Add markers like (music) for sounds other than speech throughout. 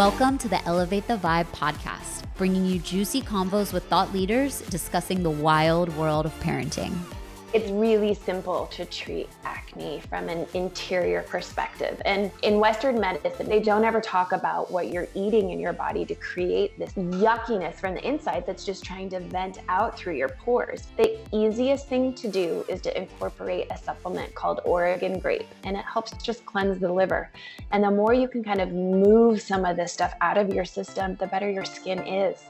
Welcome to the Elevate the Vibe podcast, bringing you juicy convos with thought leaders discussing the wild world of parenting. It's really simple to treat acne from an interior perspective. And in Western medicine, they don't ever talk about what you're eating in your body to create this yuckiness from the inside that's just trying to vent out through your pores. The easiest thing to do is to incorporate a supplement called Oregon grape, and it helps just cleanse the liver. And the more you can kind of move some of this stuff out of your system, the better your skin is.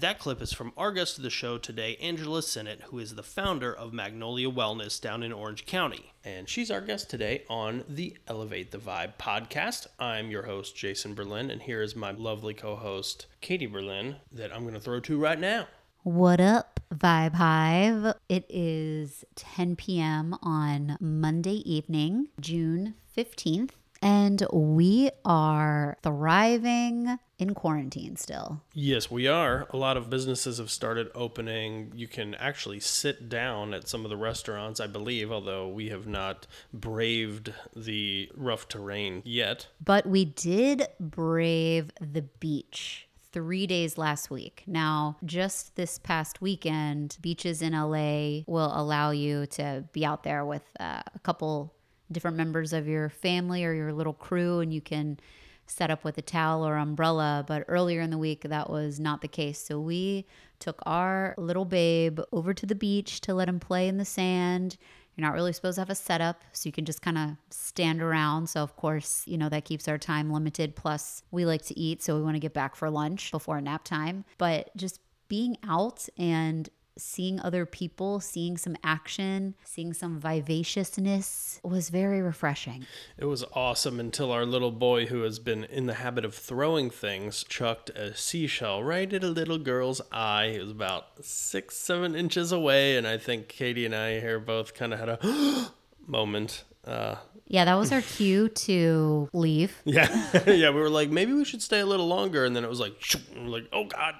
That clip is from our guest of the show today, Angela Sinnott, who is the founder of Magnolia Wellness down in Orange County. And she's our guest today on the Elevate the Vibe podcast. I'm your host, Jason Berlin, and here is my lovely co host, Katie Berlin, that I'm going to throw to right now. What up, Vibe Hive? It is 10 p.m. on Monday evening, June 15th. And we are thriving in quarantine still. Yes, we are. A lot of businesses have started opening. You can actually sit down at some of the restaurants, I believe, although we have not braved the rough terrain yet. But we did brave the beach three days last week. Now, just this past weekend, beaches in LA will allow you to be out there with uh, a couple different members of your family or your little crew and you can set up with a towel or umbrella. But earlier in the week, that was not the case. So we took our little babe over to the beach to let him play in the sand. You're not really supposed to have a setup, so you can just kind of stand around. So, of course, you know, that keeps our time limited. Plus, we like to eat, so we want to get back for lunch before nap time. But just being out and seeing other people, seeing some action, seeing some vivaciousness was very refreshing. It was awesome until our little boy, who has been in the habit of throwing things, chucked a seashell right at a little girl's eye. It was about six, seven inches away. And I think Katie and I here both kind of had a (gasps) moment. Uh, yeah, that was our cue to leave. (laughs) Yeah, (laughs) yeah, we were like, maybe we should stay a little longer, and then it was like, (laughs) like, oh god,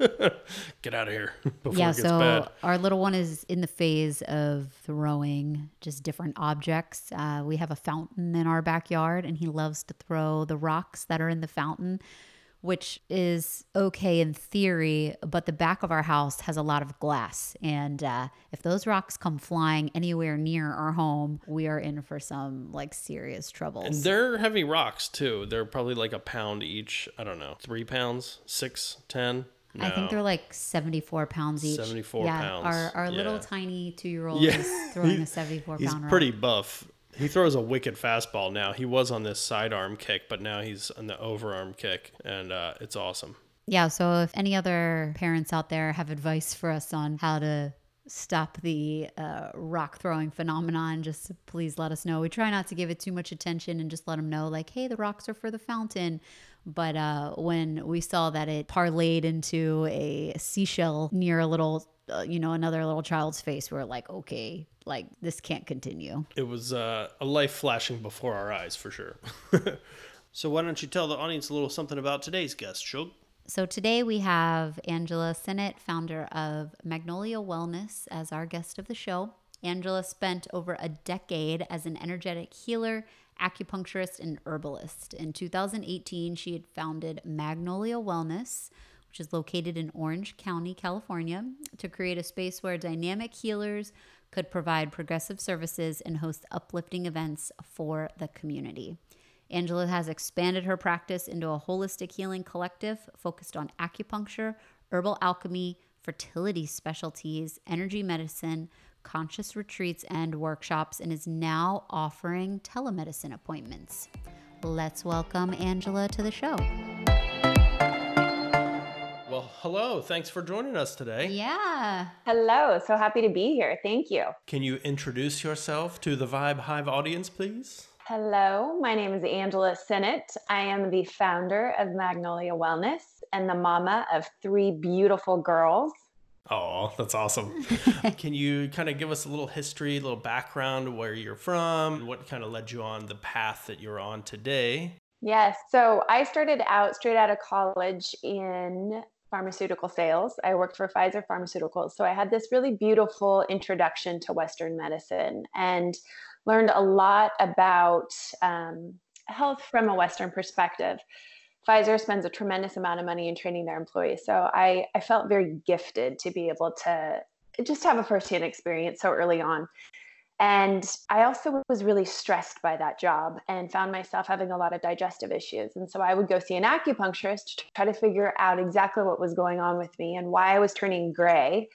(laughs) Get out of here (laughs) yeah, so bad. our little one is in the phase of throwing just different objects. Uh, we have a fountain in our backyard, and he loves to throw the rocks that are in the fountain, which is okay in theory, but the back of our house has a lot of glass. And uh, if those rocks come flying anywhere near our home, we are in for some like serious troubles. And they're heavy rocks too. They're probably like a pound each. I don't know, three pounds, six, ten. No. I think they're like 74 pounds each. 74 yeah, pounds. Our, our yeah. little tiny two year old yeah. is (laughs) throwing a 74 he's pound He's pretty buff. He throws a wicked fastball now. He was on this sidearm kick, but now he's on the overarm kick, and uh, it's awesome. Yeah. So if any other parents out there have advice for us on how to stop the uh, rock throwing phenomenon, just please let us know. We try not to give it too much attention and just let them know, like, hey, the rocks are for the fountain. But uh, when we saw that it parlayed into a seashell near a little, uh, you know, another little child's face, we are like, okay, like this can't continue. It was uh, a life flashing before our eyes for sure. (laughs) so why don't you tell the audience a little something about today's guest, Shug? So today we have Angela Sinnott, founder of Magnolia Wellness, as our guest of the show. Angela spent over a decade as an energetic healer acupuncturist and herbalist. In 2018, she had founded Magnolia Wellness, which is located in Orange County, California, to create a space where dynamic healers could provide progressive services and host uplifting events for the community. Angela has expanded her practice into a holistic healing collective focused on acupuncture, herbal alchemy, fertility specialties, energy medicine, conscious retreats and workshops and is now offering telemedicine appointments. Let's welcome Angela to the show. Well, hello. Thanks for joining us today. Yeah. Hello. So happy to be here. Thank you. Can you introduce yourself to the Vibe Hive audience, please? Hello. My name is Angela Sinnott. I am the founder of Magnolia Wellness and the mama of three beautiful girls. Oh, that's awesome. (laughs) Can you kind of give us a little history, a little background where you're from, what kind of led you on the path that you're on today? Yes. So I started out straight out of college in pharmaceutical sales. I worked for Pfizer Pharmaceuticals. So I had this really beautiful introduction to Western medicine and learned a lot about um, health from a Western perspective. Pfizer spends a tremendous amount of money in training their employees. So I, I felt very gifted to be able to just have a firsthand experience so early on. And I also was really stressed by that job and found myself having a lot of digestive issues. And so I would go see an acupuncturist to try to figure out exactly what was going on with me and why I was turning gray.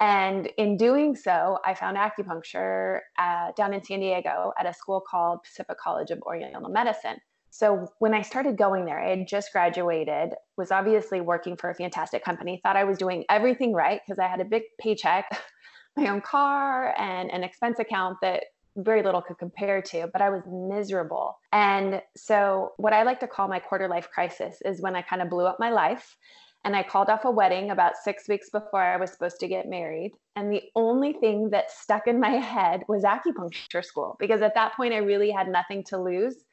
And in doing so, I found acupuncture uh, down in San Diego at a school called Pacific College of Oriental Medicine. So when I started going there, I had just graduated, was obviously working for a fantastic company, thought I was doing everything right because I had a big paycheck, (laughs) my own car, and an expense account that very little could compare to, but I was miserable. And so, what I like to call my quarter life crisis is when I kind of blew up my life and I called off a wedding about six weeks before I was supposed to get married. And the only thing that stuck in my (laughs) head was acupuncture school because at that point I really had nothing to lose.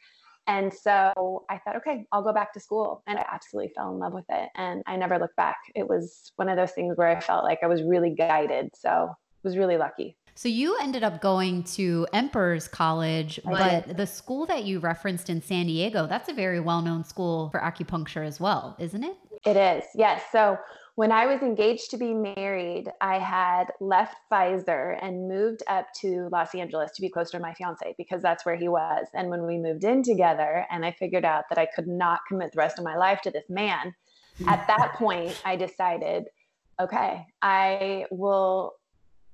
And so I thought, okay, I'll go back to school. And I absolutely fell in love with it. And I never looked back. It was one of those things where I felt like I was really guided. So I was really lucky. So you ended up going to Emperor's College, but the school that you referenced in San Diego, that's a very well-known school for acupuncture as well, isn't it? It is. Yes. So when I was engaged to be married, I had left Pfizer and moved up to Los Angeles to be closer to my fiance because that's where he was. And when we moved in together, and I figured out that I could not commit the rest of my life to this man, at that (laughs) point, I decided, okay, I will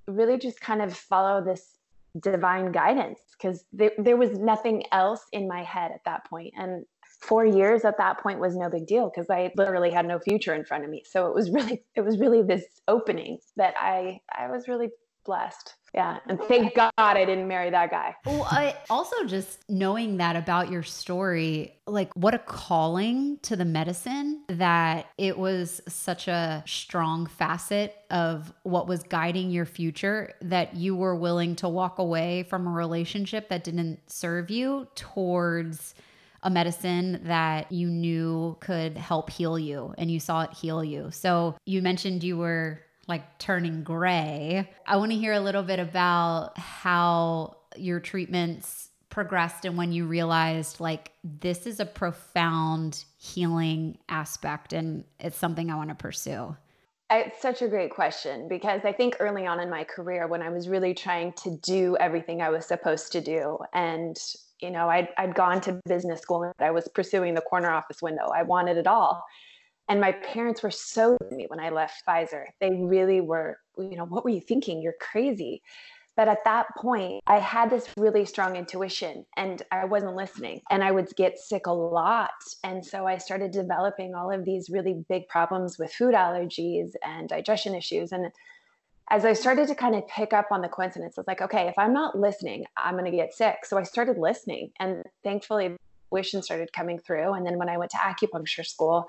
really just kind of follow this divine guidance because there, there was nothing else in my head at that point. And four years at that point was no big deal because I literally had no future in front of me. So it was (laughs) really, it was really this opening that I, I was really blessed. Yeah. And thank God I didn't marry that guy. Well, I also just knowing that about your story, like what a calling to the medicine that it was such a strong facet of what was guiding your future that you were willing to walk away from a relationship that didn't serve you towards a medicine that you knew could help heal you and you saw it heal you. So you mentioned you were like turning gray. I want to hear a little bit about how your treatments progressed and when you realized like this is a profound healing aspect and it's something I want to pursue. It's such a great question because I think early on in my career, when I was really trying to do everything I was supposed to do, and you know, I'd, I'd gone to business school and I was pursuing the corner office window. I wanted it all. And my parents were so me when I left Pfizer. They really were, you know, what were you thinking? You're crazy. But at that point, I had this really strong intuition and I wasn't listening and I would get sick a lot. And so I started developing all of these really big problems with food allergies and digestion issues. And as I started to kind of pick up on the coincidence, I was like, okay, if I'm not listening, I'm going to get sick. So I started listening. And thankfully, intuition started coming through. And then when I went to acupuncture school,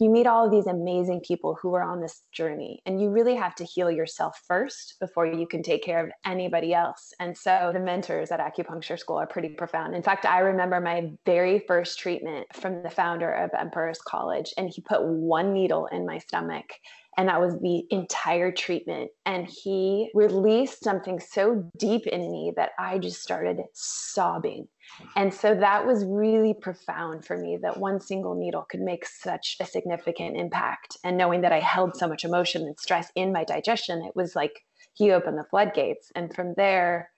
you meet all of these amazing people who are on this journey. And you really have to heal yourself first before you can take care of anybody else. And so the mentors at acupuncture school are pretty profound. In fact, I remember my very first treatment from the founder of Emperor's College, and he put one needle in my stomach and that was the entire treatment. And he released something so deep in me that I just started sobbing. And so that was really profound for me that one single needle could make such a significant impact. And knowing that I held so much emotion and stress in my digestion, it was like he opened the floodgates. And from there,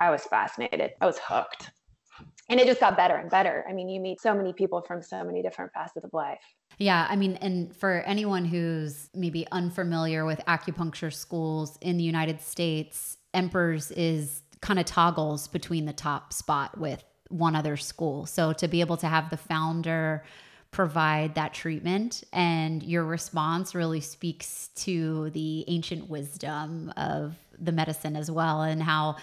I was fascinated. I was hooked. And it just got better and better. I mean, you meet so many people from so many different facets of life. Yeah, I mean, and for anyone who's maybe unfamiliar with acupuncture schools in the United States, Emperors is kind of toggles between the top spot with one other school. So to be able to have the founder provide that treatment and your response really speaks to the ancient wisdom of the medicine as well and how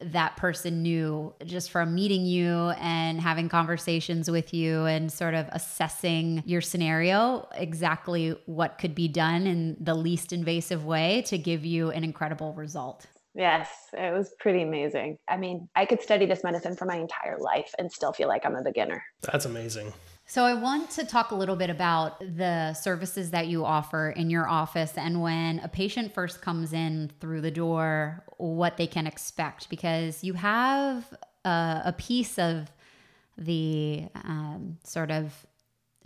that person knew just from meeting you and having conversations with you and sort of assessing your scenario exactly what could be done in the least invasive way to give you an incredible result. Yes, it was pretty amazing. I mean, I could study this medicine for my entire life and still feel like I'm a beginner. That's amazing. So, I want to talk a little bit about the services that you offer in your office and when a patient first comes in through the door, what they can expect, because you have a, a piece of the um, sort of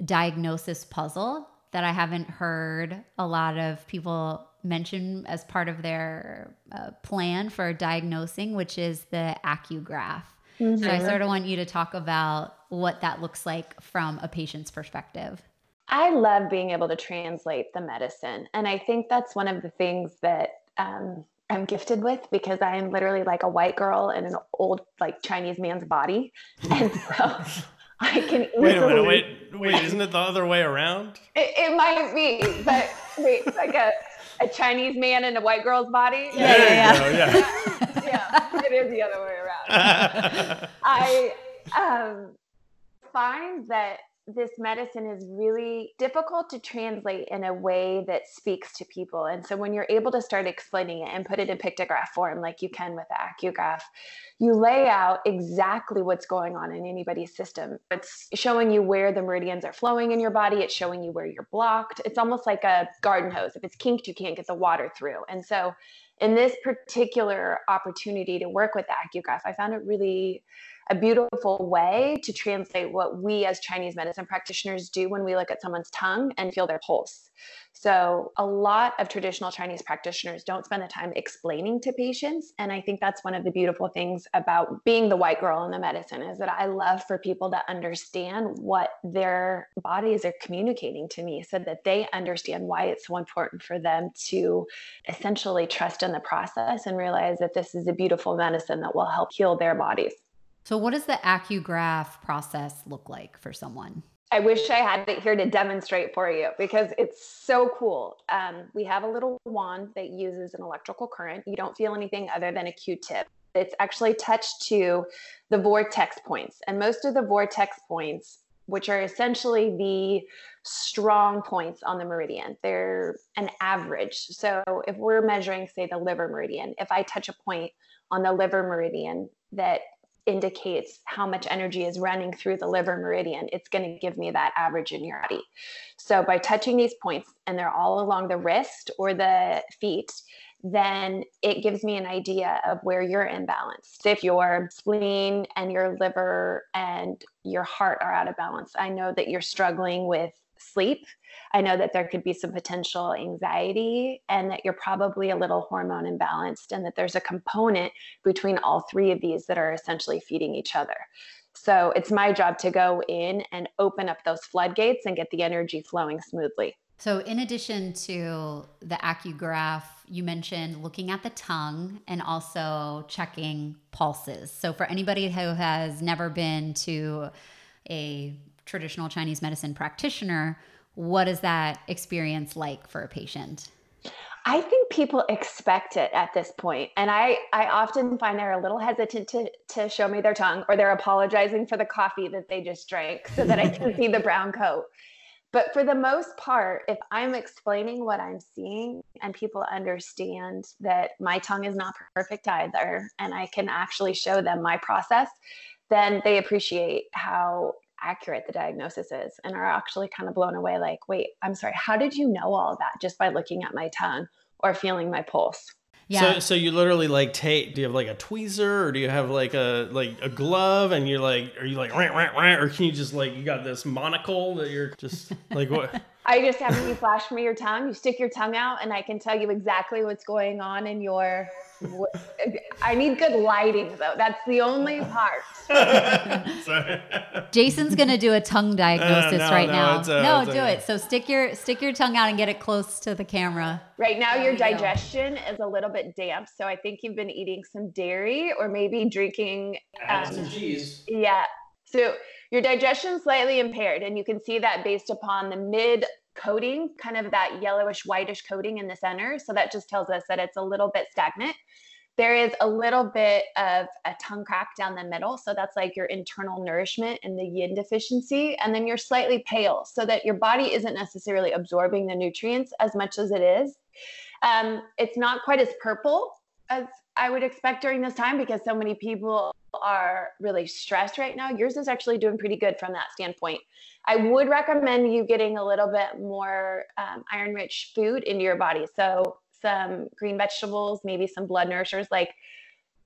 diagnosis puzzle that I haven't heard a lot of people mention as part of their uh, plan for diagnosing, which is the AcuGraph. Mm-hmm. So I sort of want you to talk about what that looks like from a patient's perspective. I love being able to translate the medicine. And I think that's one of the things that um, I'm gifted with because I am literally like a white girl in an old, like Chinese man's body. (laughs) And so I can easily. Wait a minute, wait, wait, isn't it the other way around? It, it might be, but wait, like a, a Chinese man in a white girl's body? Yeah, yeah, yeah. yeah. (laughs) yeah, (laughs) it is the other way around. (laughs) I um, find that this medicine is really difficult to translate in a way that speaks to people. And so when you're able to start explaining it and put it in pictograph form, like you can with the AcuGraph, you lay out exactly what's going on in anybody's system. It's showing you where the meridians are flowing in your body. It's showing you where you're blocked. It's almost like a garden hose. If it's kinked, you can't get the water through. And so in this particular opportunity to work with the AcuGraph, I found it really a beautiful way to translate what we as Chinese medicine practitioners do when we look at someone's tongue and feel their pulse. So, a lot of traditional Chinese practitioners don't spend the time explaining to patients. And I think that's one of the beautiful things about being the white girl in the medicine is that I love for people to understand what their bodies are communicating to me so that they understand why it's so important for them to essentially trust in the process and realize that this is a beautiful medicine that will help heal their bodies. So, what does the AcuGraph process look like for someone? I wish I had it here to demonstrate for you because it's so cool. Um, we have a little wand that uses an electrical current. You don't feel anything other than a Q tip. It's actually touched to the vortex points. And most of the vortex points, which are essentially the strong points on the meridian, they're an average. So if we're measuring, say, the liver meridian, if I touch a point on the liver meridian that indicates how much energy is running through the liver meridian, it's going to give me that average in your body. So by touching these points, and they're all along the wrist or the feet, then it gives me an idea of where you're imbalanced. If your spleen and your liver and your heart are out of balance, I know that you're struggling with sleep I know that there could be some potential anxiety and that you're probably a little hormone imbalanced and that there's a component between all three of these that are essentially feeding each other. So it's my job to go in and open up those floodgates and get the energy flowing smoothly. So, in addition to the AcuGraph, you mentioned looking at the tongue and also checking pulses. So, for anybody who has never been to a traditional Chinese medicine practitioner, what is that experience like for a patient? I think people expect it at this point. And I, I often find they're a little hesitant to, to show me their tongue or they're apologizing for the coffee that they just drank so that I can (laughs) see the brown coat. But for the most part, if I'm explaining what I'm seeing and people understand that my tongue is not perfect either, and I can actually show them my process, then they appreciate how accurate the diagnosis is and are actually kind of blown away like, wait, I'm sorry, how did you know all of that just by looking at my tongue or feeling my pulse? Yeah. So, so you literally like take. Do you have like a tweezer, or do you have like a like a glove, and you're like, are you like rant rant rant, or can you just like you got this monocle that you're just like what? (laughs) I just have you flash me your tongue. You stick your tongue out, and I can tell you exactly what's going on in your. I need good lighting, though. That's the only part. (laughs) Jason's gonna do a tongue diagnosis uh, no, right no, now. A, no, do a, it. So stick your stick your tongue out and get it close to the camera. Right now, there your digestion go. is a little bit damp, so I think you've been eating some dairy or maybe drinking um, some cheese. Yeah. So your digestion is slightly impaired, and you can see that based upon the mid coating, kind of that yellowish whitish coating in the center. So that just tells us that it's a little bit stagnant. There is a little bit of a tongue crack down the middle. So that's like your internal nourishment and the yin deficiency. And then you're slightly pale so that your body isn't necessarily absorbing the nutrients as much as it is. Um, it's not quite as purple as I would expect during this time because so many people are really stressed right now. Yours is actually doing pretty good from that standpoint. I would recommend you getting a little bit more um, iron rich food into your body. So, some green vegetables, maybe some blood nourishers like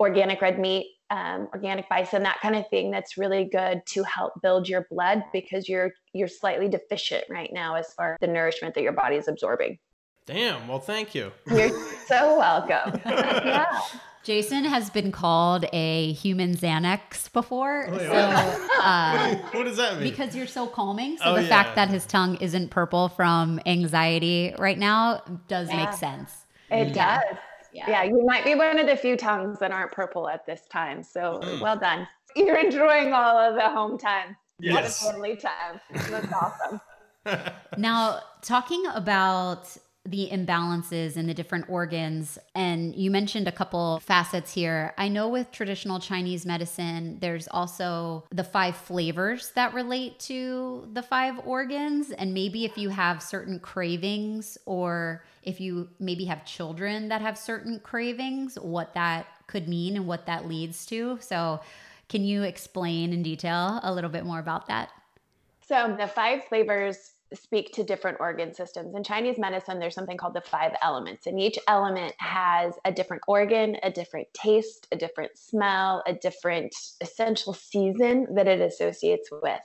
organic red meat, um, organic bison, that kind of thing. That's really good to help build your blood because you're you're slightly deficient right now as far as the nourishment that your body is absorbing. Damn. Well, thank you. You're so welcome. (laughs) yeah. Jason has been called a human Xanax before. Oh, so, (laughs) yeah. uh, what does that mean? because you're so calming. So Oh, the yeah. fact that his tongue isn't purple from anxiety right now does Yeah. make sense. It Yeah. does. Yeah. you might be one of the few tongues that aren't purple at this time. So Mm. well done. You're enjoying all of the home time. Yes. All the totally time. That's awesome. (laughs) Now, talking about the imbalances in the different organs, and you mentioned a couple facets here. I know with traditional Chinese medicine, there's also the five flavors that relate to the five organs. And maybe if you have certain cravings, or if you maybe have children that have certain cravings, what that could mean and what that leads to. So, can you explain in detail a little bit more about that? So the five flavors speak to different organ systems. In Chinese medicine, there's something called the five elements, and each element has a different organ, a different taste, a different smell, a different essential season that it associates with.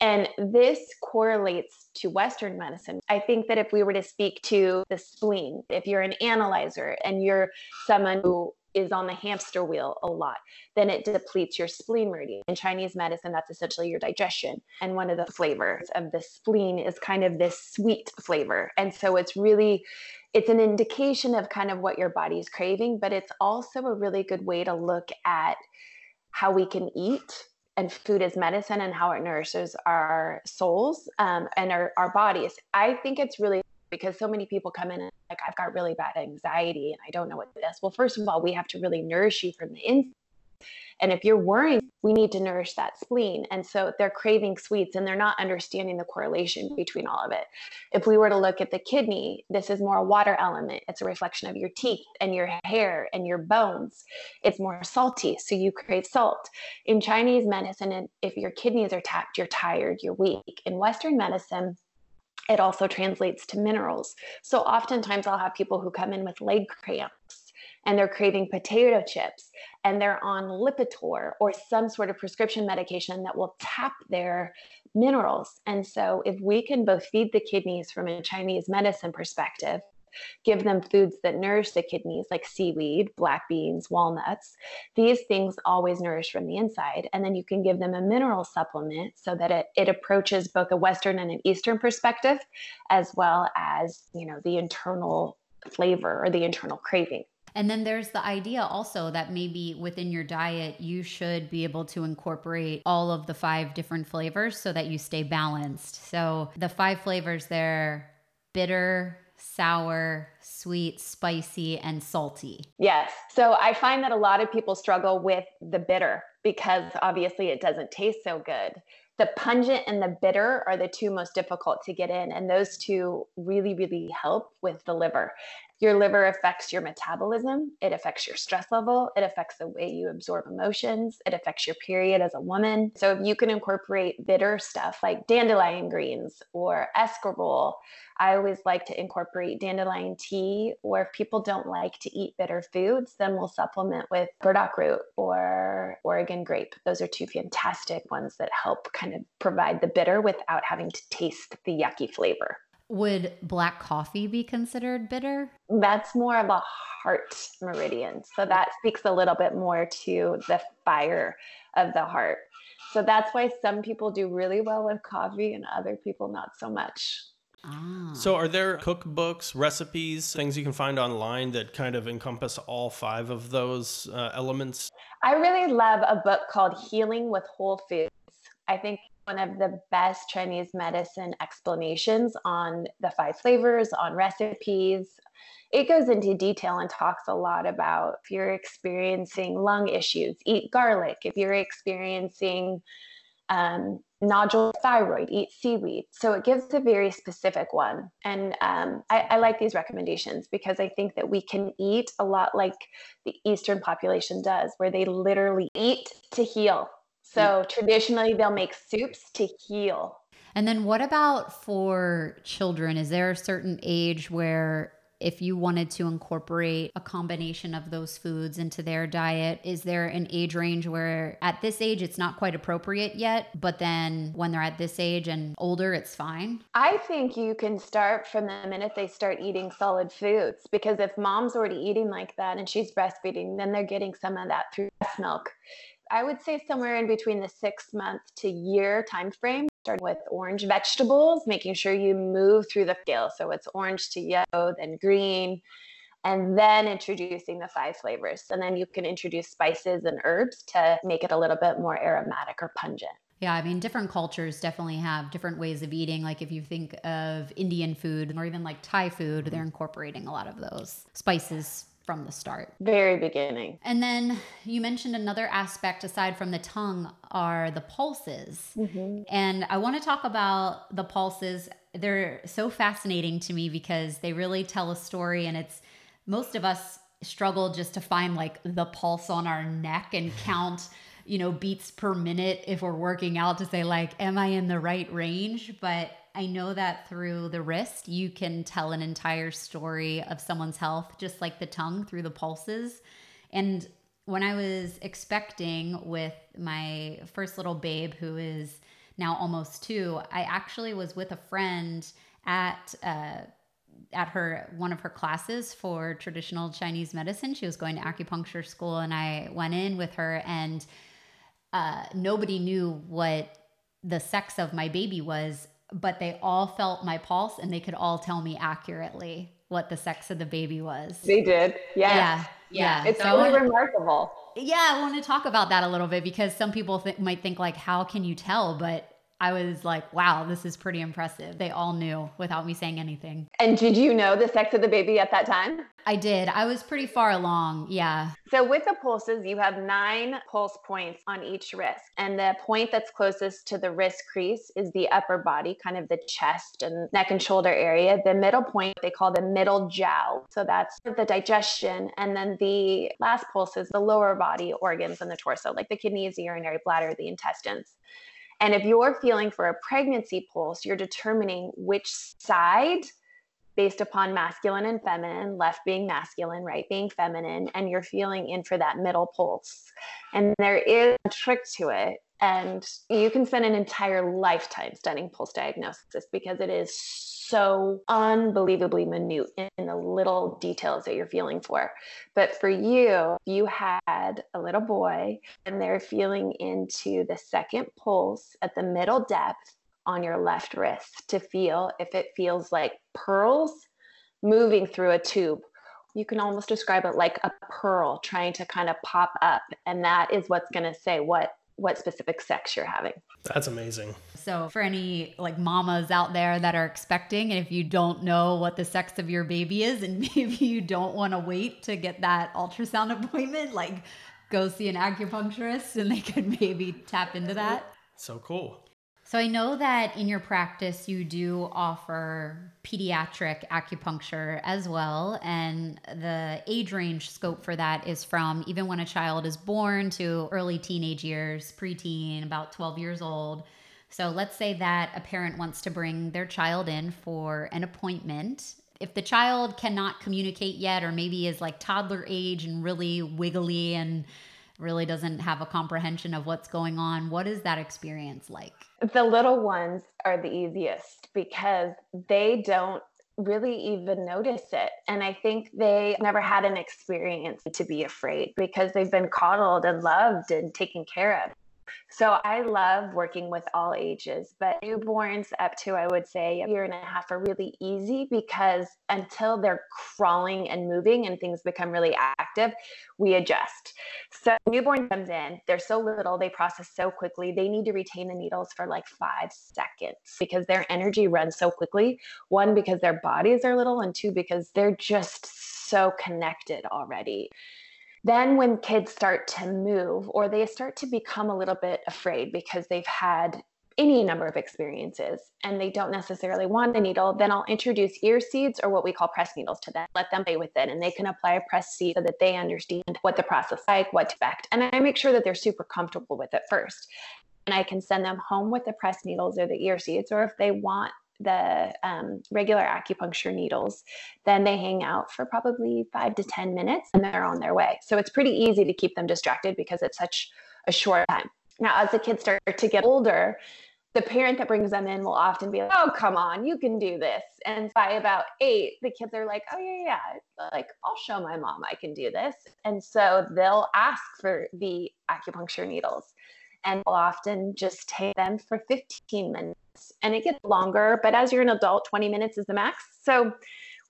And this correlates to Western medicine. I think that if we were to speak to the spleen, if you're an analyzer and you're someone who is on the hamster wheel a lot, then it depletes your spleen meridian. In Chinese medicine, that's essentially your digestion. And one of the flavors of the spleen is kind of this sweet flavor. And so it's really it's an indication of kind of what your body's craving, but it's also a really good way to look at how we can eat and food as medicine and how it nourishes our souls um, and our, our bodies. I think it's really because so many people come in and like I've got really bad anxiety and I don't know what this. Well, first of all, we have to really nourish you from the inside. And if you're worrying, we need to nourish that spleen. And so they're craving sweets and they're not understanding the correlation between all of it. If we were to look at the kidney, this is more a water element. It's a reflection of your teeth and your hair and your bones. It's more salty, so you crave salt. In Chinese medicine, if your kidneys are tapped, you're tired, you're weak. In Western medicine, it also translates to minerals. So oftentimes I'll have people who come in with leg cramps and they're craving potato chips and they're on Lipitor or some sort of prescription medication that will tap their minerals. And so if we can both feed the kidneys from a Chinese medicine perspective, give them foods that nourish the kidneys like seaweed, black beans, walnuts. These things always nourish from the inside. And then you can give them a mineral supplement so that it, it approaches both a Western and an Eastern perspective, as well as, you know, the internal flavor or the internal craving. And then there's the idea also that maybe within your diet, you should be able to incorporate all of the five different flavors so that you stay balanced. So the five flavors there bitter, sour, sweet, spicy, and salty. Yes. So I find that a lot of people struggle with the bitter because obviously it doesn't taste so good. The pungent and the bitter are the two most difficult to get in. And those two really, really help with the liver. Your liver affects your metabolism, it affects your stress level, it affects the way you absorb emotions, it affects your period as a woman. So if you can incorporate bitter stuff like dandelion greens or escarole, I always like to incorporate dandelion tea, or if people don't like to eat bitter foods, then we'll supplement with burdock root or Oregon grape. Those are two fantastic ones that help kind of provide the bitter without having to taste the yucky flavor. Would black coffee be considered bitter? That's more of a heart meridian. So that speaks a little bit more to the fire of the heart. So that's why some people do really well with coffee and other people not so much. Ah. So, are there cookbooks, recipes, things you can find online that kind of encompass all five of those uh, elements? I really love a book called Healing with Whole Foods. I think one of the best Chinese medicine explanations on the five flavors, on recipes. It goes into detail and talks a lot about if you're experiencing lung issues, eat garlic. If you're experiencing um, nodule thyroid, eat seaweed. So it gives a very specific one. And um, I, I like these recommendations because I think that we can eat a lot like the Eastern population does, where they literally eat to heal. So traditionally, they'll make soups to heal. And then what about for children? Is there a certain age where if you wanted to incorporate a combination of those foods into their diet, is there an age range where at this age it's not quite appropriate yet, but then when they're at this age and older, it's fine? I think you can start from the minute they start eating solid foods because if mom's already eating like that and she's breastfeeding, then they're getting some of that through breast milk. I would say somewhere in between the six month to year time frame starting with orange vegetables, making sure you move through the scale. So it's orange to yellow, then green, and then introducing the five flavors. And then you can introduce spices and herbs to make it a little bit more aromatic or pungent. Yeah, I mean, different cultures definitely have different ways of eating. Like if you think of Indian food or even like Thai food, they're mm. incorporating a lot of those spices from the start. Very beginning. And then you mentioned another aspect aside from the tongue are the pulses. Mm-hmm. And I want to talk about the pulses. They're so fascinating to me because they really tell a story and it's most of us struggle just to find like the pulse on our neck and (laughs) count you know beats per minute if we're working out to say like am i in the right range but I know that through the wrist, you can tell an entire story of someone's health, just like the tongue through the pulses. And when I was expecting with my first little babe, who is now almost two, I actually was with a friend at, uh, at her one of her classes for traditional Chinese medicine. She was going to acupuncture school, and I went in with her, and uh, nobody knew what the sex of my baby was but they all felt my pulse and they could all tell me accurately what the sex of the baby was. They did. Yes. Yeah. Yeah. It's so really remarkable. Yeah, I want to talk about that a little bit because some people th- might think like, how can you tell? But I was like, wow, this is pretty impressive. They all knew without me saying anything. And did you know the sex of the baby at that time? I did. I was pretty far along. Yeah. So with the pulses, you have nine pulse points on each wrist. And the point that's closest to the wrist crease is the upper body, kind of the chest and neck and shoulder area. The middle point they call the middle jiao. So that's the digestion. And then the last pulse is the lower body organs and the torso, like the kidneys, the urinary bladder, the intestines. And if you're feeling for a pregnancy pulse, you're determining which side based upon masculine and feminine, left being masculine, right being feminine, and you're feeling in for that middle pulse. And there is a trick to it. And you can spend an entire lifetime studying pulse diagnosis because it is so unbelievably minute in the little details that you're feeling for. But for you, you had a little boy and they're feeling into the second pulse at the middle depth on your left wrist to feel if it feels like pearls moving through a tube. You can almost describe it like a pearl trying to kind of pop up. And that is what's going to say what what specific sex you're having. That's amazing. So, for any like mamas out there that are expecting, and if you don't know what the sex of your baby is, and (laughs) maybe you don't want to wait to get that ultrasound (laughs) appointment, like go see an acupuncturist and they could maybe tap into that. So cool. So I know that in your practice you do offer pediatric acupuncture as well, and the age range scope for that is from even when a child is born to early teenage years, preteen, about 12 years old. So let's say that a parent wants to bring their child in for an appointment. If the child cannot communicate yet, or maybe is like toddler age and really wiggly and really doesn't have a comprehension of what's going on. What is that experience like? The little ones are the easiest because they don't really even notice it. And I think they never had an experience to be afraid because they've been coddled and loved and taken care of. So I love working with all ages, but newborns up to, I would say, a year and a half are really easy because until they're crawling and moving and things become really active, we adjust. So newborn comes in, they're so little, they process so quickly. They need to retain the needles for like five seconds because their energy runs so quickly. One, because their bodies are little, and two, because they're just so connected already. Then, when kids start to move or they start to become a little bit afraid because they've had any number of experiences and they don't necessarily want a needle, then I'll introduce ear seeds or what we call press needles to them. Let them play with it and they can apply a press seed so that they understand what the process is like, what to expect. And I make sure that they're super comfortable with it first. And I can send them home with the press needles or the ear seeds, or if they want the um, regular acupuncture needles, then they hang out for probably five to 10 minutes and they're on their way. So it's pretty easy to keep them distracted because it's such a short time. Now, as the kids start to get older, the parent that brings them in will often be like, oh, come on, you can do this. And by about eight, the kids are like, oh, yeah, yeah, like I'll show my mom I can do this. And so they'll ask for the acupuncture needles and we'll often just take them for 15 minutes and it gets longer. But as you're an adult, 20 minutes is the max. So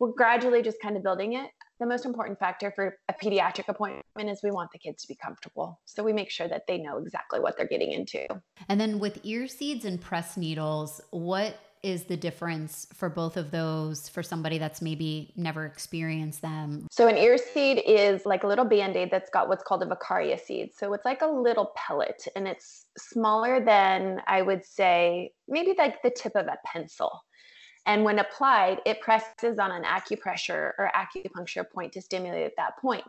we're gradually just kind of building it. The most important factor for a pediatric appointment is we want the kids to be comfortable. So we make sure that they know exactly what they're getting into. And then with ear seeds and press needles, what is the difference for both of those for somebody that's maybe never experienced them? So, an ear seed is like a little band aid that's got what's called a Vaccaria seed. So, it's like a little pellet and it's smaller than I would say maybe like the tip of a pencil. And when applied, it presses on an acupressure or acupuncture point to stimulate at that point.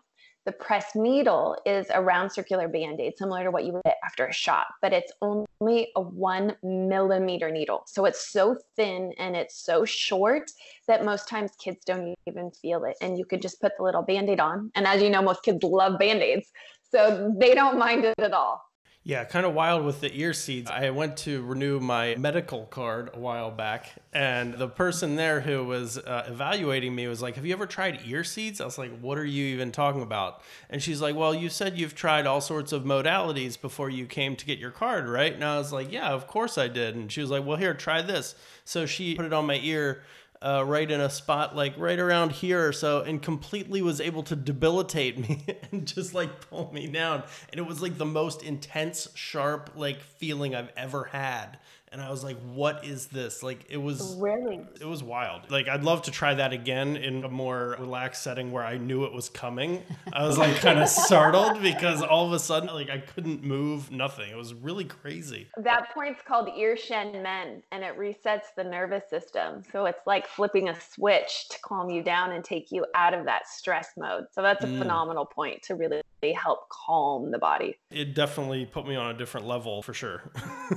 The pressed needle is a round circular band aid, similar to what you would get after a shot, but it's only a one millimeter needle. So it's so thin and it's so short that most times kids don't even feel it. And you could just put the little band aid on. And as you know, most kids love band aids. So they don't mind it at all. Yeah, kind of wild with the ear seeds. I went to renew my medical card a while back, and the person there who was uh, evaluating me was like, Have you ever tried ear seeds? I was like, What are you even talking about? And she's like, Well, you said you've tried all sorts of modalities before you came to get your card, right? And I was like, Yeah, of course I did. And she was like, Well, here, try this. So she put it on my ear uh, right in a spot like right around here. Or so and completely was able to debilitate (laughs) me and just like pull me down. And it was like the most intense sharp like feeling i've ever had and I was like, "What is this?" Like it was really, it was wild. Like I'd love to try that again in a more relaxed setting where I knew it was coming. I was like kind of (laughs) startled because all of a sudden, like I couldn't move, nothing. It was really crazy. That point's called ear shen men, and it resets the nervous system. So it's like flipping a switch to calm you down and take you out of that stress mode. So that's a mm. phenomenal point to really help calm the body. It definitely put me on a different level for sure.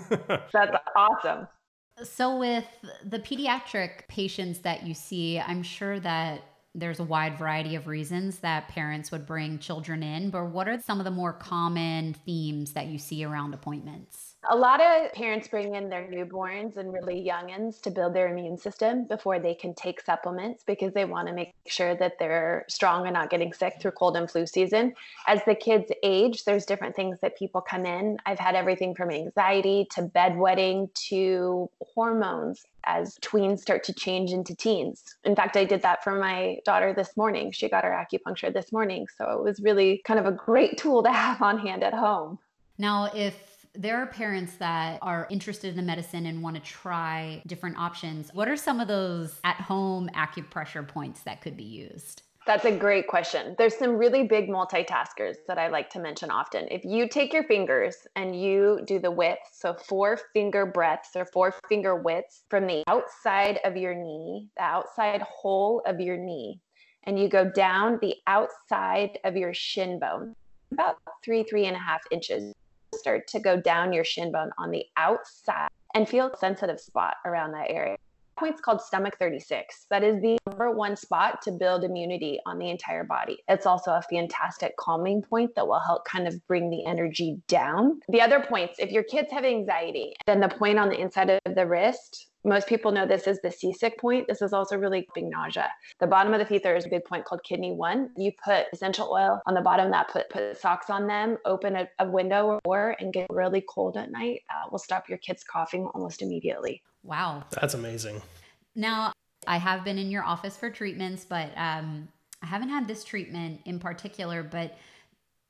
(laughs) that's awesome. So, with the pediatric patients that you see, I'm sure that there's a wide variety of reasons that parents would bring children in, but what are some of the more common themes that you see around appointments? A lot of parents bring in their newborns and really youngins to build their immune system before they can take supplements because they want to make sure that they're strong and not getting sick through cold and flu season. As the kids age, there's different things that people come in. I've had everything from anxiety to bedwetting to hormones as tweens start to change into teens. In fact, I did that for my daughter this morning. She got her acupuncture this morning. So it was really kind of a great tool to have on hand at home. Now, if there are parents that are interested in the medicine and want to try different options. What are some of those at home acupressure points that could be used? That's a great question. There's some really big multitaskers that I like to mention often. If you take your fingers and you do the width, so four finger breadths or four finger widths from the outside of your knee, the outside hole of your knee, and you go down the outside of your shin bone, about three, three and a half inches start to go down your shin bone on the outside and feel a sensitive spot around that area. That point's called stomach 36. That is the number one spot to build immunity on the entire body. It's also a fantastic calming point that will help kind of bring the energy down. The other points, if your kids have anxiety, then the point on the inside of the wrist most people know this as the seasick point. This is also really big nausea. The bottom of the feet, there is a big point called kidney one. You put essential oil on the bottom of that, put, put socks on them, open a, a window or door, and get really cold at night. Uh, will stop your kids coughing almost immediately. Wow. That's amazing. Now, I have been in your office for treatments, but um, I haven't had this treatment in particular, but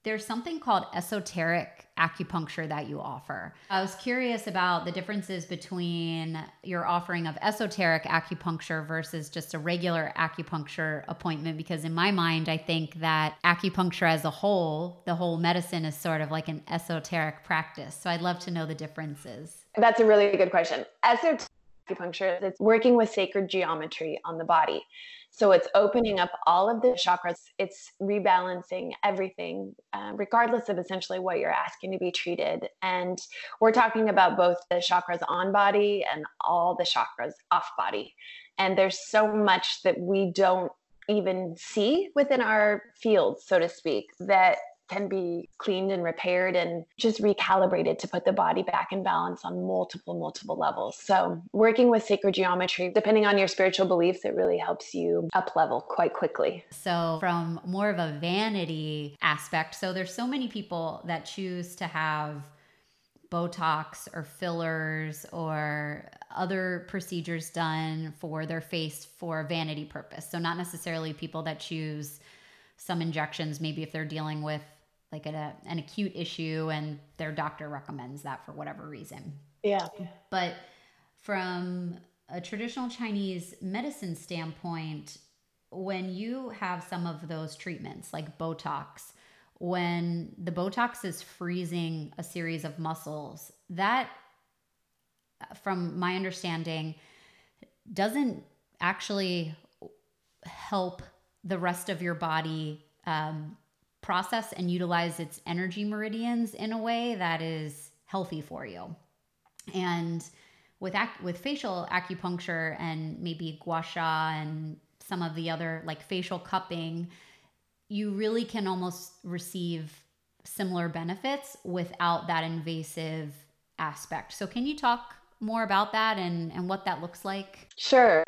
there's something called esoteric acupuncture that you offer. I was curious about the differences between your offering of esoteric acupuncture versus just a regular acupuncture appointment because in my mind I think that acupuncture as a whole, the whole medicine is sort of like an esoteric practice. So I'd love to know the differences. That's a really good question. Esoteric acupuncture, it's working with sacred geometry on the body. So it's opening up all of the chakras. It's rebalancing everything, uh, regardless of essentially what you're asking to be treated. And we're talking about both the chakras on body and all the chakras off body. And there's so much that we don't even see within our fields, so to speak, that can be cleaned and repaired and just recalibrated to put the body back in balance on multiple, multiple levels. So, working with sacred geometry, depending on your spiritual beliefs, it really helps you up level quite quickly. So, from more of a vanity aspect, so there's so many people that choose to have Botox or fillers or other procedures done for their face for vanity purpose. So, not necessarily people that choose some injections, maybe if they're dealing with like a, an acute issue and their doctor recommends that for whatever reason. Yeah. But from a traditional Chinese medicine standpoint, when you have some of those treatments like Botox, when the Botox is freezing a series of muscles, that, from my understanding, doesn't actually help the rest of your body um, process and utilize its energy meridians in a way that is healthy for you. And with ac- with facial acupuncture and maybe gua sha and some of the other like facial cupping, you really can almost receive similar benefits without that invasive aspect. So can you talk more about that and and what that looks like? Sure.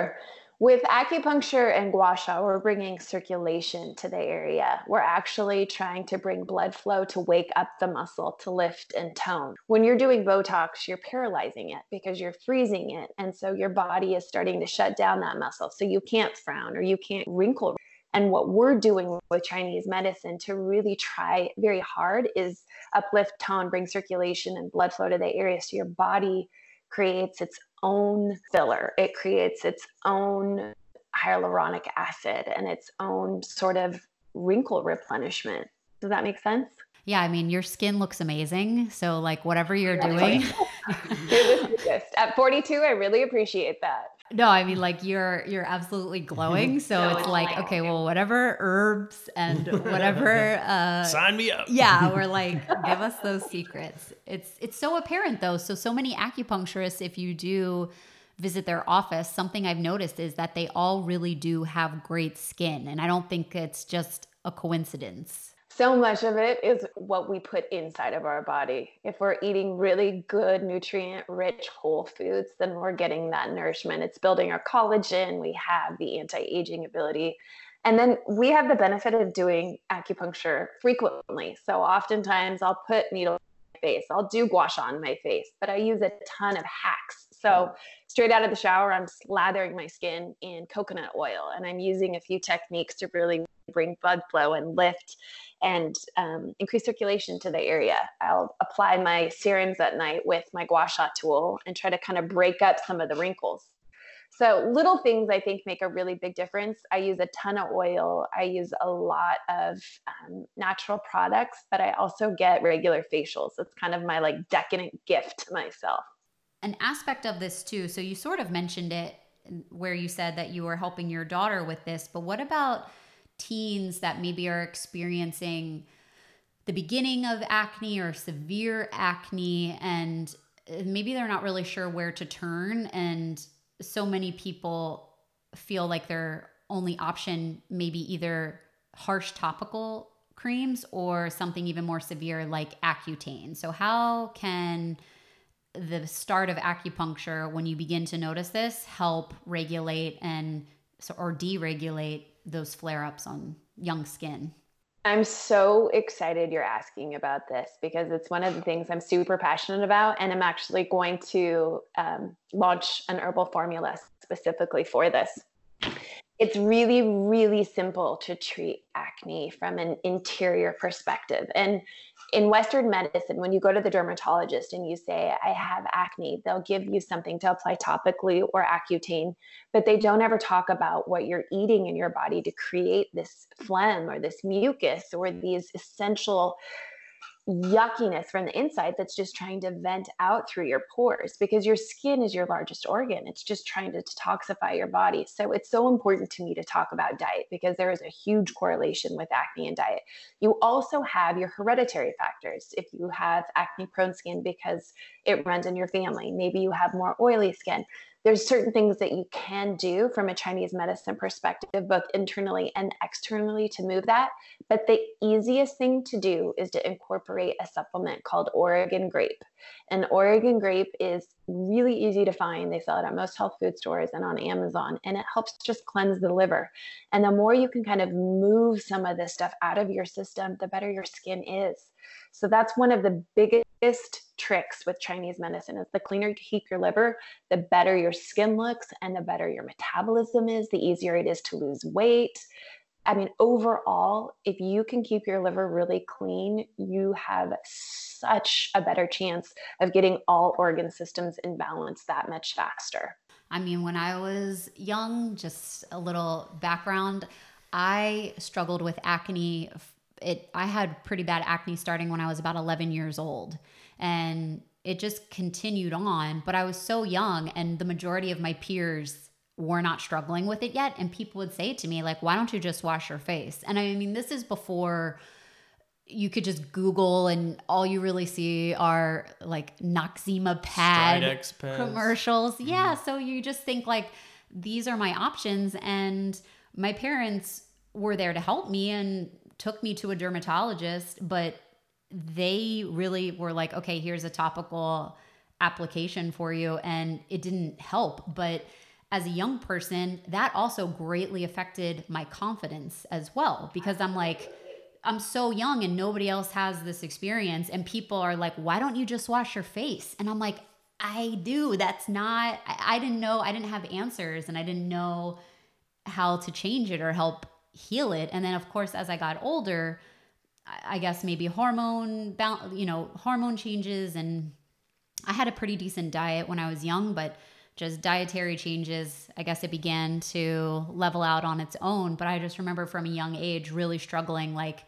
With acupuncture and gua sha, we're bringing circulation to the area. We're actually trying to bring blood flow to wake up the muscle to lift and tone. When you're doing Botox, you're paralyzing it because you're freezing it. And so your body is starting to shut down that muscle. So you can't frown or you can't wrinkle. And what we're doing with Chinese medicine to really try very hard is uplift, tone, bring circulation and blood flow to the area so your body creates its own filler. It creates its own hyaluronic acid and its own sort of wrinkle replenishment. Does that make sense? Yeah, I mean, your skin looks amazing. So, like, whatever you're doing. (laughs) At 42, I really appreciate that. No, I mean like you're you're absolutely glowing. (laughs) So no, it's like, okay, well, whatever herbs and whatever (laughs) uh sign me up. Yeah, (laughs) we're like, give us those secrets. It's it's so apparent though. So so many acupuncturists, if you do visit their office, something I've noticed is that they all really do have great skin. And I don't think it's just a coincidence so much of it is what we put inside of our body. If we're eating really good, nutrient rich whole foods, then we're getting that nourishment. It's building our collagen, we have the anti aging ability. And then we have the benefit of doing acupuncture frequently. So oftentimes I'll put needle in my face, I'll do gua sha on my face, but I use a ton of hacks. So straight out of the shower, I'm slathering my skin in coconut oil and I'm using a few techniques to really bring blood flow and lift and um, increase circulation to the area. I'll apply my serums at night with my gua sha tool and try to kind of break up some of the wrinkles. So little things I think make a really big difference. I use a ton of oil. I use a lot of um, natural products, but I also get regular facials. It's kind of my like decadent gift to myself. An aspect of this too. So you sort of mentioned it where you said that you were helping your daughter with this, but what about teens that maybe are experiencing the beginning of acne or severe acne and uh, maybe they're not really sure where to turn and so many people feel like their only option maybe either harsh topical creams or something even more severe like Accutane. So how can the start of acupuncture when you begin to notice this help regulate and or deregulate those flare ups on young skin? I'm so excited you're asking about this because it's one of the things I'm super passionate about. And I'm actually going to um, launch an herbal formula specifically for this. It's really, really simple to treat acne from an interior perspective. And in Western medicine, when you go to the dermatologist and you say, I have acne, they'll give you something to apply topically or Accutane, but they don't ever talk about what you're eating in your body to create this phlegm or this mucus or these essential yuckiness from the inside that's just trying to vent out through your pores because your skin is your largest organ. It's just trying to detoxify your body. So it's so important to me to talk about diet because there is a huge correlation with acne and diet. You also have your hereditary factors. If you have acne prone skin because it runs in your family, maybe you have more oily skin there's certain things that you can do from a Chinese medicine perspective, both internally and externally to move that. But the easiest thing to do is to incorporate a supplement called Oregon grape. And Oregon grape is really easy to find. They sell it at most health food stores and on Amazon, and it helps just cleanse the liver. And the more you can kind of move some of this stuff out of your system, the better your skin is. So that's one of the biggest tricks with Chinese medicine is the cleaner you keep your liver, the better your skin looks and the better your metabolism is, the easier it is to lose weight. I mean, overall, if you can keep your liver really clean, you have such a better chance of getting all organ systems in balance that much faster. I mean, when I was young, just a little background, I struggled with acne it I had pretty bad acne starting when I was about 11 years old and it just continued on but I was so young and the majority of my peers were not struggling with it yet and people would say to me like why don't you just wash your face and I mean this is before you could just Google and all you really see are like Noxzema pad commercials. Mm-hmm. Yeah. So you just think like these are my options. And my parents were there to help me and took me to a dermatologist, but they really were like, okay, here's a topical application for you. And it didn't help. But as a young person, that also greatly affected my confidence as well because I'm like, I'm so young and nobody else has this experience. And people are like, why don't you just wash your face? And I'm like, I do. That's not, I, I didn't know, I didn't have answers and I didn't know how to change it or help heal it. And then, of course, as I got older, I guess maybe hormone, you know, hormone changes. And I had a pretty decent diet when I was young, but just dietary changes, I guess it began to level out on its own. But I just remember from a young age really struggling like,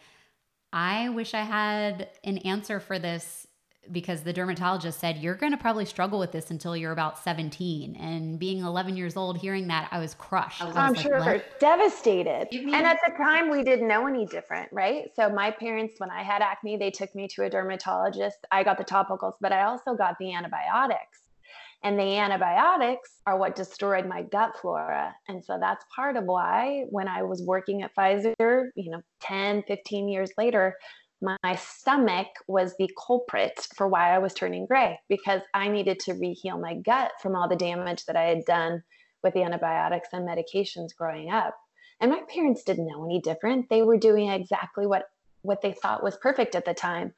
I wish I had an answer for this because the dermatologist said you're going to probably struggle with this until you're about 17 and being 11 years old hearing that i was crushed. I was i'm like, sure what? devastated. And at the time we didn't know any different right? So my parents when i had acne they took me to a dermatologist. I got the topicals but i also got the antibiotics. And the antibiotics are what destroyed my gut flora. And so that's part of why when i was working at pfizer you know 10 15 years later my stomach was the culprit for why I was turning gray because I needed to reheal my gut from all the damage that I had done with the antibiotics and medications growing up. And my parents didn't know any different. They were doing exactly what what they thought was perfect at the time.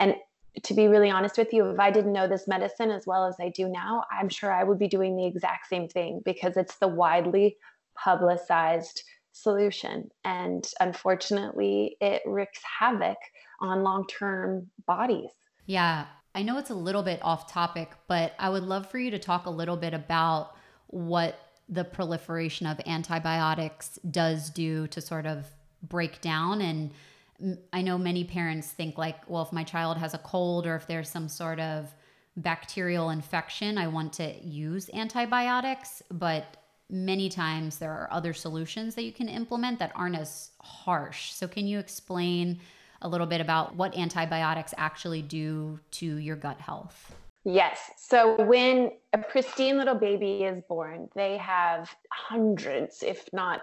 And to be really honest with you, if I didn't know this medicine as well as I do now, I'm sure I would be doing the exact same thing because it's the widely publicized solution. And unfortunately, it wreaks havoc on long term bodies. Yeah. I know it's a little bit off topic, but I would love for you to talk a little bit about what the proliferation of antibiotics does do to sort of break down. And I know many parents think, like, well, if my child has a cold or if there's some sort of bacterial infection, I want to use antibiotics. But many times there are other solutions that you can implement that aren't as harsh. So, can you explain a little bit about what antibiotics actually do to your gut health? Yes. So when a pristine little baby is born, they have hundreds, if not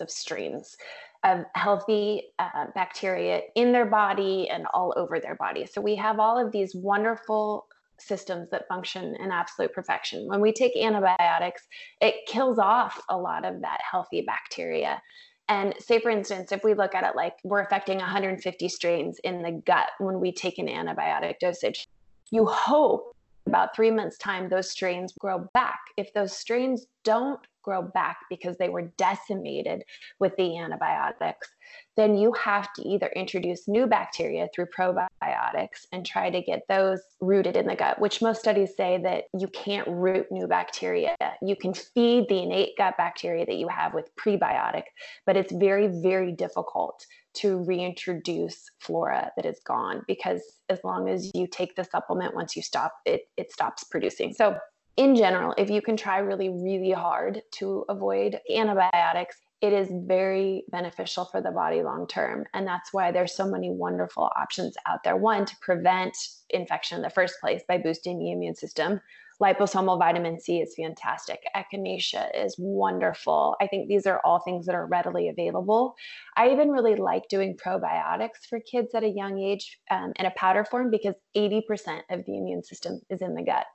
of strains of healthy uh, bacteria in their body and all over their body. So we have all of these wonderful systems that function in absolute perfection. When we take antibiotics, it kills off a lot of that healthy bacteria. And say, for instance, if we look at it like we're affecting 150 strains in the gut when we take an antibiotic dosage, you hope about three months' time those strains grow back. If those strains don't grow back because they were decimated with the antibiotics, then you have to either introduce new bacteria through probiotics and try to get those rooted in the gut, which most studies say that you can't root new bacteria. You can feed the innate gut bacteria that you have with prebiotic, but it's very, very difficult to reintroduce flora that is gone because as long as you take the supplement once you stop it it stops producing. So in general if you can try really really hard to avoid antibiotics it is very beneficial for the body long term. And that's why there's so many wonderful options out there. One to prevent infection in the first place by boosting the immune system liposomal vitamin C is fantastic. Echinacea is wonderful. I think these are all things that are readily available. I even really like doing probiotics for kids at a young age um, in a powder form because 80% of the immune system is in the gut.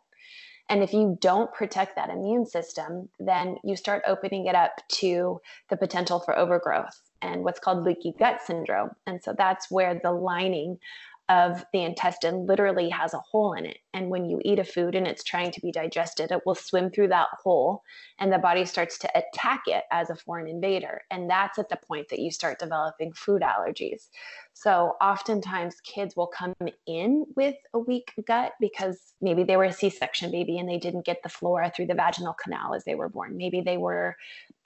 And if you don't protect that immune system, then you start opening it up to the potential for overgrowth and what's called leaky gut syndrome. And so that's where the lining of the intestine literally has a hole in it. And when you eat a food and it's trying to be digested, it will swim through that hole and the body starts to attack it as a foreign invader. And that's at the point that you start developing food allergies. So oftentimes kids will come in with a weak gut because maybe they were a C section baby and they didn't get the flora through the vaginal canal as they were born. Maybe they were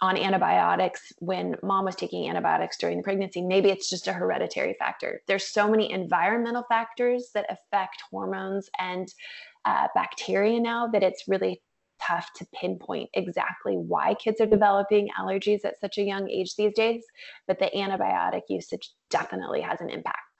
on antibiotics when mom was taking antibiotics during the pregnancy. Maybe it's just a hereditary factor. There's so many environmental factors that affect hormones and uh, bacteria now that it's really tough to pinpoint exactly why kids are developing allergies at such a young age these days, but the antibiotic usage definitely has an impact.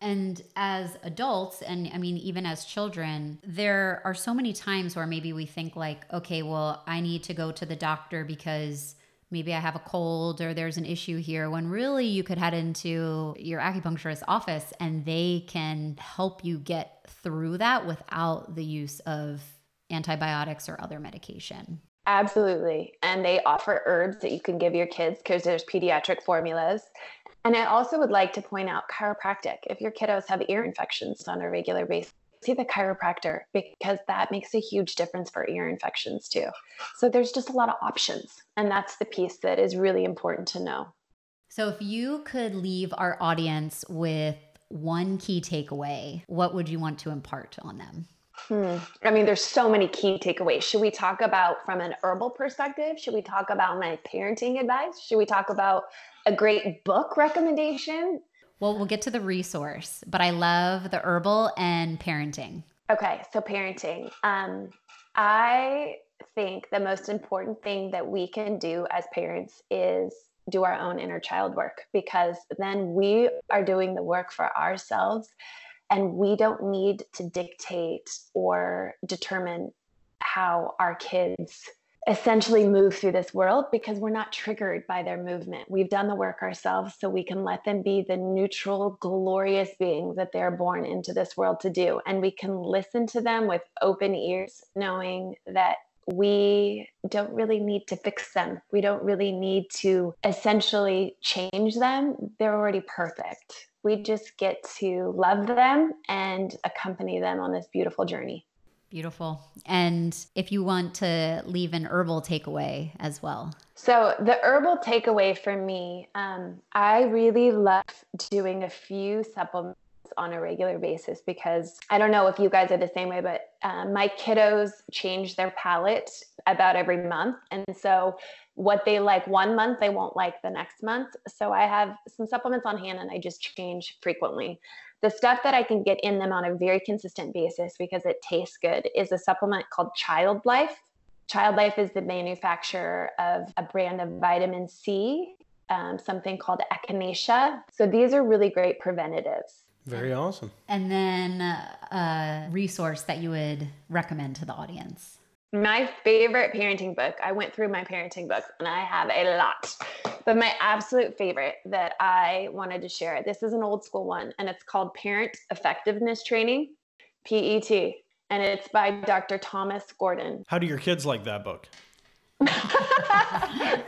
And as adults, and I mean, even as children, there are so many times where maybe we think, like, okay, well, I need to go to the doctor because maybe I have a cold or there's an issue here, when really you could head into your acupuncturist office and they can help you get through that without the use of antibiotics or other medication. Absolutely. And they offer herbs that you can give your kids because there's pediatric formulas. And I also would like to point out chiropractic. If your kiddos have ear infections on a regular basis, see the chiropractor because that makes a huge difference for ear infections too. So there's just a lot of options. And that's the piece that is really important to know. So if you could leave our audience with one key takeaway, what would you want to impart on them? Hmm. I mean, there's so many key takeaways. Should we talk about from an herbal perspective? Should we talk about my parenting advice? Should we talk about a great book recommendation? Well, we'll get to the resource, but I love the herbal and parenting. Okay, so parenting. Um, I think the most important thing that we can do as parents is do our own inner child work because then we are doing the work for ourselves and we don't need to dictate or determine how our kids essentially move through this world because we're not triggered by their movement. We've done the work ourselves so we can let them be the neutral, glorious beings that they're born into this world to do. And we can listen to them with open ears, knowing that we don't really need to fix them. We don't really need to essentially change them. They're already perfect. We just get to love them and accompany them on this beautiful journey. Beautiful. And if you want to leave an herbal takeaway as well. So, the herbal takeaway for me, um, I really love doing a few supplements on a regular basis because I don't know if you guys are the same way, but um, my kiddos change their palate about every month. And so what they like one month, they won't like the next month. So I have some supplements on hand and I just change frequently. The stuff that I can get in them on a very consistent basis because it tastes good is a supplement called Child Life. Child Life is the manufacturer of a brand of vitamin C, um, something called echinacea. So these are really great preventatives. Very awesome. And then uh, a resource that you would recommend to the audience. My favorite parenting book, I went through my parenting book and I have a lot, but my absolute favorite that I wanted to share, this is an old school one and it's called Parent Effectiveness Training, PET, and it's by Dr. Thomas Gordon. How do your kids like that book? (laughs) I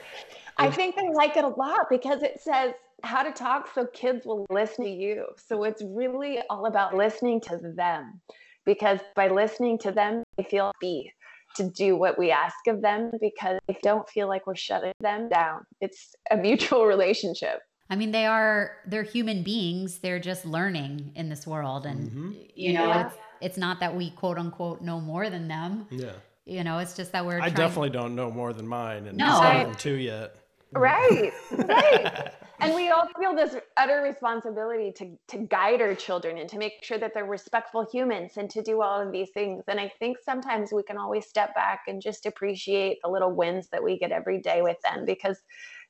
think they like it a lot because it says how to talk so kids will listen to you. So it's really all about listening to them because by listening to them, they feel happy to do what we ask of them because I don't feel like we're shutting them down. It's a mutual (laughs) relationship. I mean, they are they're human beings. They're just learning in this world, and Mm-hmm. you know, Yeah. it's it's not that we quote unquote know more than them. Yeah. You know, it's just that we're. I trying- definitely don't know more than mine, and No. he's not Right. even two yet. Right, right. (laughs) and we all feel this utter responsibility to, to guide our children and to make sure that they're respectful humans and to do all of these things. And I think sometimes we can always step back and just appreciate the little wins that we get every day with them because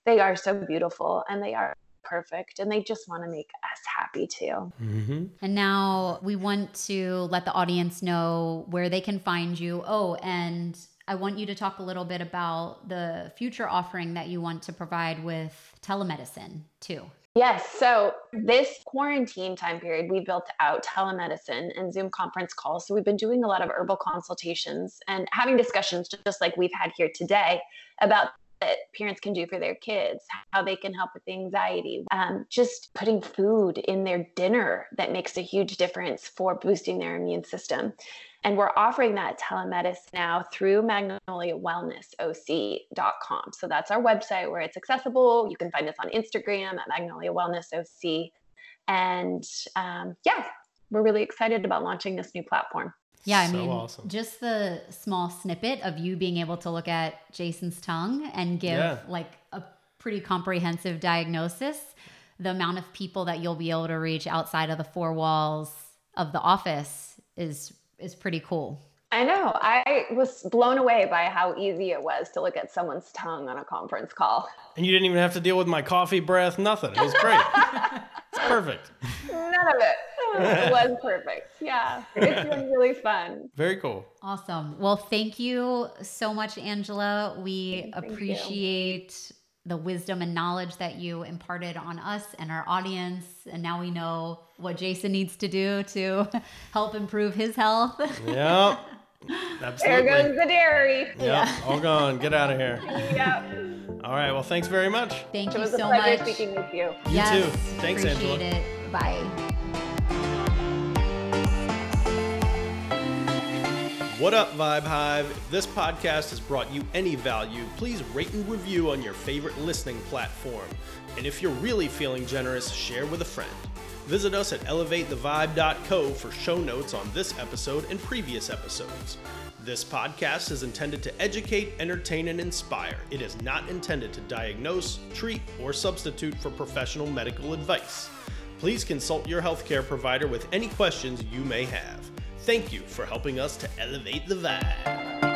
they are so beautiful and they are perfect and they just want to make us happy too. Mm-hmm. And now we want to let the audience know where they can find you. Oh, and I want you to talk a little bit about the future offering that you want to provide with telemedicine too. Yes. So this quarantine time period, we built out telemedicine and Zoom conference calls. So we've been doing a lot of herbal consultations and having discussions, just like we've had here today, about that parents can do for their kids, how they can help with anxiety, um, just putting food in their dinner that makes a huge difference for boosting their immune system. And we're offering that telemedicine now through magnoliawellnessoc.com. So that's our website where it's accessible. You can find us on Instagram at Magnolia Wellness OC. And um, yeah, we're really excited about launching this new platform. Yeah, I So mean, awesome. just the small snippet of you being able to look at Jason's tongue and give Yeah. like a pretty comprehensive diagnosis, the amount of people that you'll be able to reach outside of the four walls of the office is is pretty cool. I know. I was blown away by how easy it was to look at someone's tongue on a conference call. And you didn't even have to deal with my coffee breath, nothing. It was (laughs) great. it's perfect. None of it. It was perfect. Yeah. It's been (laughs) really fun. Very cool. Awesome. Well, thank you so much, Angela. We Thank you. Appreciate the wisdom and knowledge that you imparted on us and our audience. And now we know what Jason needs to do to (laughs) help improve his health. Yep. (laughs) There Absolutely. goes the dairy. Yep. All gone. Get out of here. Yeah. All right. Well, thanks very much. Thank It you was a so pleasure much. speaking with you. You yes, too. Thanks, Angela. appreciate it. Bye. What up, Vibe Hive? If this podcast has brought you any value, please rate and review on your favorite listening platform. And if you're really feeling generous, share with a friend. Visit us at elevatethevibe.co for show notes on this episode and previous episodes. This podcast is intended to educate, entertain, and inspire. It is not intended to diagnose, treat, or substitute for professional medical advice. Please consult your healthcare provider with any questions you may have. Thank you for helping us to elevate the vibe.